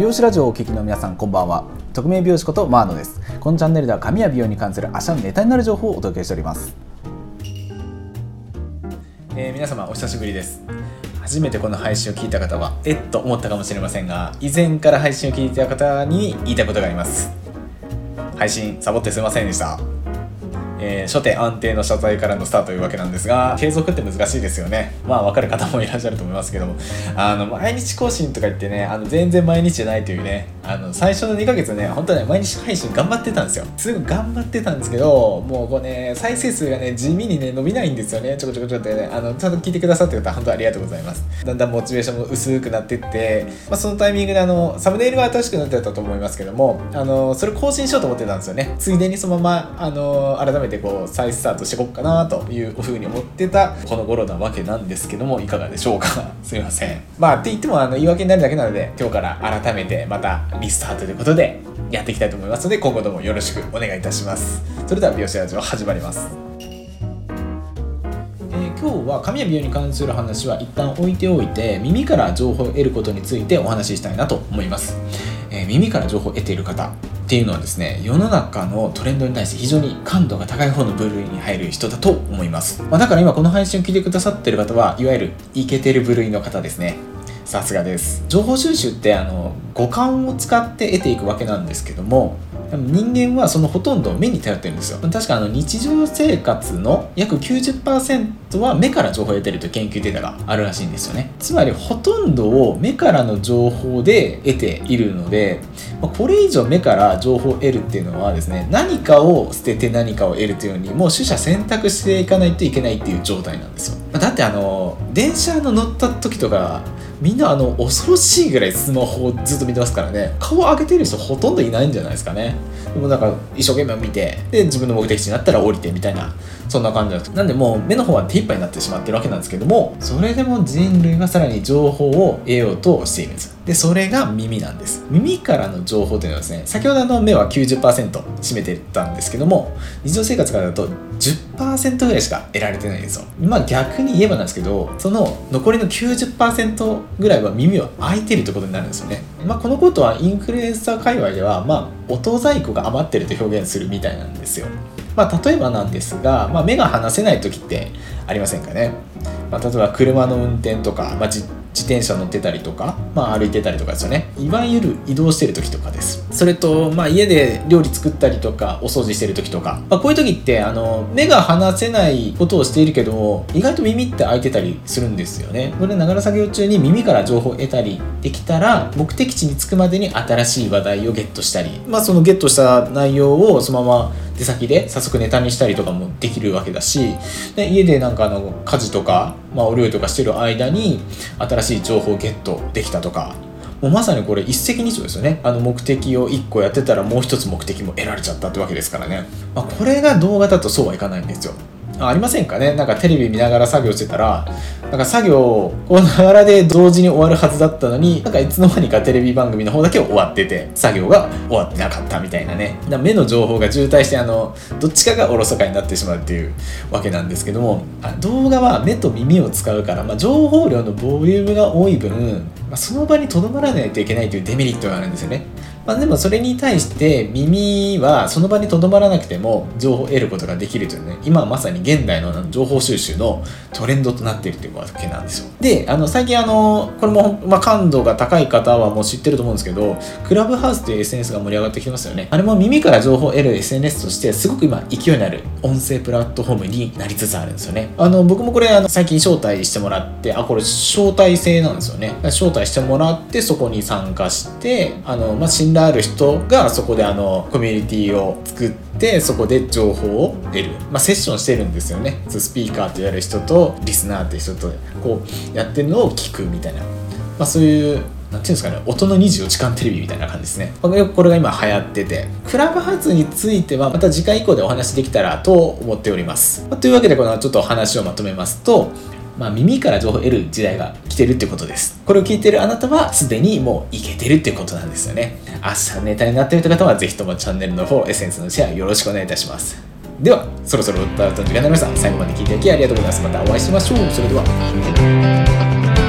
美容師ラジオをお聞きの皆さんこんばんは。匿名美容師ことマーノです。このチャンネルでは髪や美容に関する明日のネタになる情報をお届けしております、えー皆様お久しぶりです。初めてこの配信を聞いた方はえっと思ったかもしれませんが以前から配信を聞いていた方に言いたいことがあります。配信サボってすいませんでした。えー初手安定の謝罪からのスタートというわけなんですが継続って難しいですよね。まあ分かる方もいらっしゃると思いますけども。あの毎日更新とか言ってねあの全然毎日じゃないというねあの最初の2ヶ月ね本当ね毎日配信頑張ってたんですよ。すぐ頑張ってたんですけどもうこうね再生数がね地味にね伸びないんですよね。ちょこちょこちょこってねあのちゃんと聞いてくださってる方本当ありがとうございます。だんだんモチベーションも薄くなってって、まあ、そのタイミングであのサムネイルが新しくなってたと思いますけどもあのそれ更新しようと思ってたんですよね。ついでにそのままあの改めてこう再スタートしていこうかなというふうに思ってたこの頃なわけなんですけどもいかがでしょうか？すいません。まあって言ってもあの言い訳になるだけなので今日から改めてまたリスタートということでやっていきたいと思いますので今後ともよろしくお願いいたします。それでは美容師ラジオ始まります。え今日は髪や美容に関する話は一旦置いておいて耳から情報を得ることについてお話ししたいなと思います、えー耳から情報を得ている方っていうのはですね世の中のトレンドに対して非常に感度が高い方の部類に入る人だと思います、まあ、だから今この配信を聞いてくださってる方はいわゆるイケてる部類の方ですね。さすがです。情報収集ってあの五感を使って得ていくわけなんですけども人間はそのほとんど目に頼ってるんですよ。確かあの日常生活の約90%は目から情報を得てると研究データがあるらしいんですよね。つまりほとんどを目からの情報で得ているのでこれ以上目から情報を得るっていうのはですね何かを捨てて何かを得るというようにもう取捨選択していかないといけないっていう状態なんですよ。だってあの電車の乗った時とかみんなあの恐ろしいぐらいスマホをずっと見てますからね。顔を上げてる人ほとんどいないんじゃないですかね。でもなんか一生懸命見てで自分の目的地になったら降りてみたいなそんな感じなんです。なんでもう目の方は手一杯になってしまってるわけなんですけどもそれでも人類はさらに情報を得ようとしているんです。でそれが耳なんです。耳からの情報というのはですね先ほどの目は90%占めてたんですけども日常生活からだと10%ぐらいしか得られてないんですよ。まあ逆に言えばなんですけどその残りの90%ぐらいは耳は開いてるってことになるんですよね。まあこのことはインフルエンサー界隈ではまあ音在庫が余ってると表現するみたいなんですよ。まあ例えばなんですが、まあ、目が離せない時ってありませんかね、まあ、例えば車の運転とか、まあ、じ自転車乗ってたりとか、まあ、歩いてたりとかですよね。いわゆる移動してる時とかです。それと、まあ、家で料理作ったりとかお掃除してる時とか、まあ、こういう時ってあの目が離せないことをしているけども意外と耳って開いてたりするんですよね。これながら作業中に耳から情報を得たりできたら目的地に着くまでに新しい話題をゲットしたり、まあ、そのゲットした内容をそのまま出先で早速ネタにしたりとかもできるわけだしで家でなんかあの家事とか、まあ、お料理とかしてる間に新しい情報をゲットできたとか。もうまさにこれ一石二鳥ですよね。あの目的を1個やってたらもう1つ目的も得られちゃったってわけですからね、まあ、これが動画だとそうはいかないんですよ。あありませんかね？なんかテレビ見ながら作業してたらなんか作業こながらで同時に終わるはずだったのになんかいつの間にかテレビ番組の方だけ終わってて作業が終わってなかったみたいなね。だ目の情報が渋滞してあのどっちかがおろそかになってしまうっていうわけなんですけどもあ動画は目と耳を使うから、まあ、情報量のボリュームが多い分、まあ、その場にとどまらないといけないというデメリットがあるんですよね。まあ、でもそれに対して耳はその場にとどまらなくても情報を得ることができるというね今まさに現代の情報収集のトレンドとなっているというわけなんですよ。であの最近あのこれも、まあ、感度が高い方はもう知ってると思うんですけどクラブハウスという SNS が盛り上がってきてますよね。あれも耳から情報を得る SNS としてすごく今勢いのある音声プラットフォームになりつつあるんですよね。あの僕もこれあの最近招待してもらってあこれ招待制なんですよね。招待してもらってそこに参加してあの、まあ、信頼ある人がそこであのコミュニティを作ってそこで情報を得る、まあ、セッションしてるんですよね。スピーカーと言われる人とリスナーって人とこうやってるのを聞くみたいな、まあ、そういうなんていうんですかね音の24時間テレビみたいな感じですね。これこれが今流行ってて。クラブハウスについてはまた次回以降でお話できたらと思っております、というわけでこのちょっと話をまとめますとまあ、耳から情報を得る時代が来てるってことです。これを聞いてるあなたはすでにもういけてるってことなんですよね。明日ネタになってるという方はぜひともチャンネルのフォロー、エッセンスのシェアよろしくお願いいたします。では、そろそろ歌うと時間になりました。最後まで聞いていただきありがとうございます。またお会いしましょう。それでは。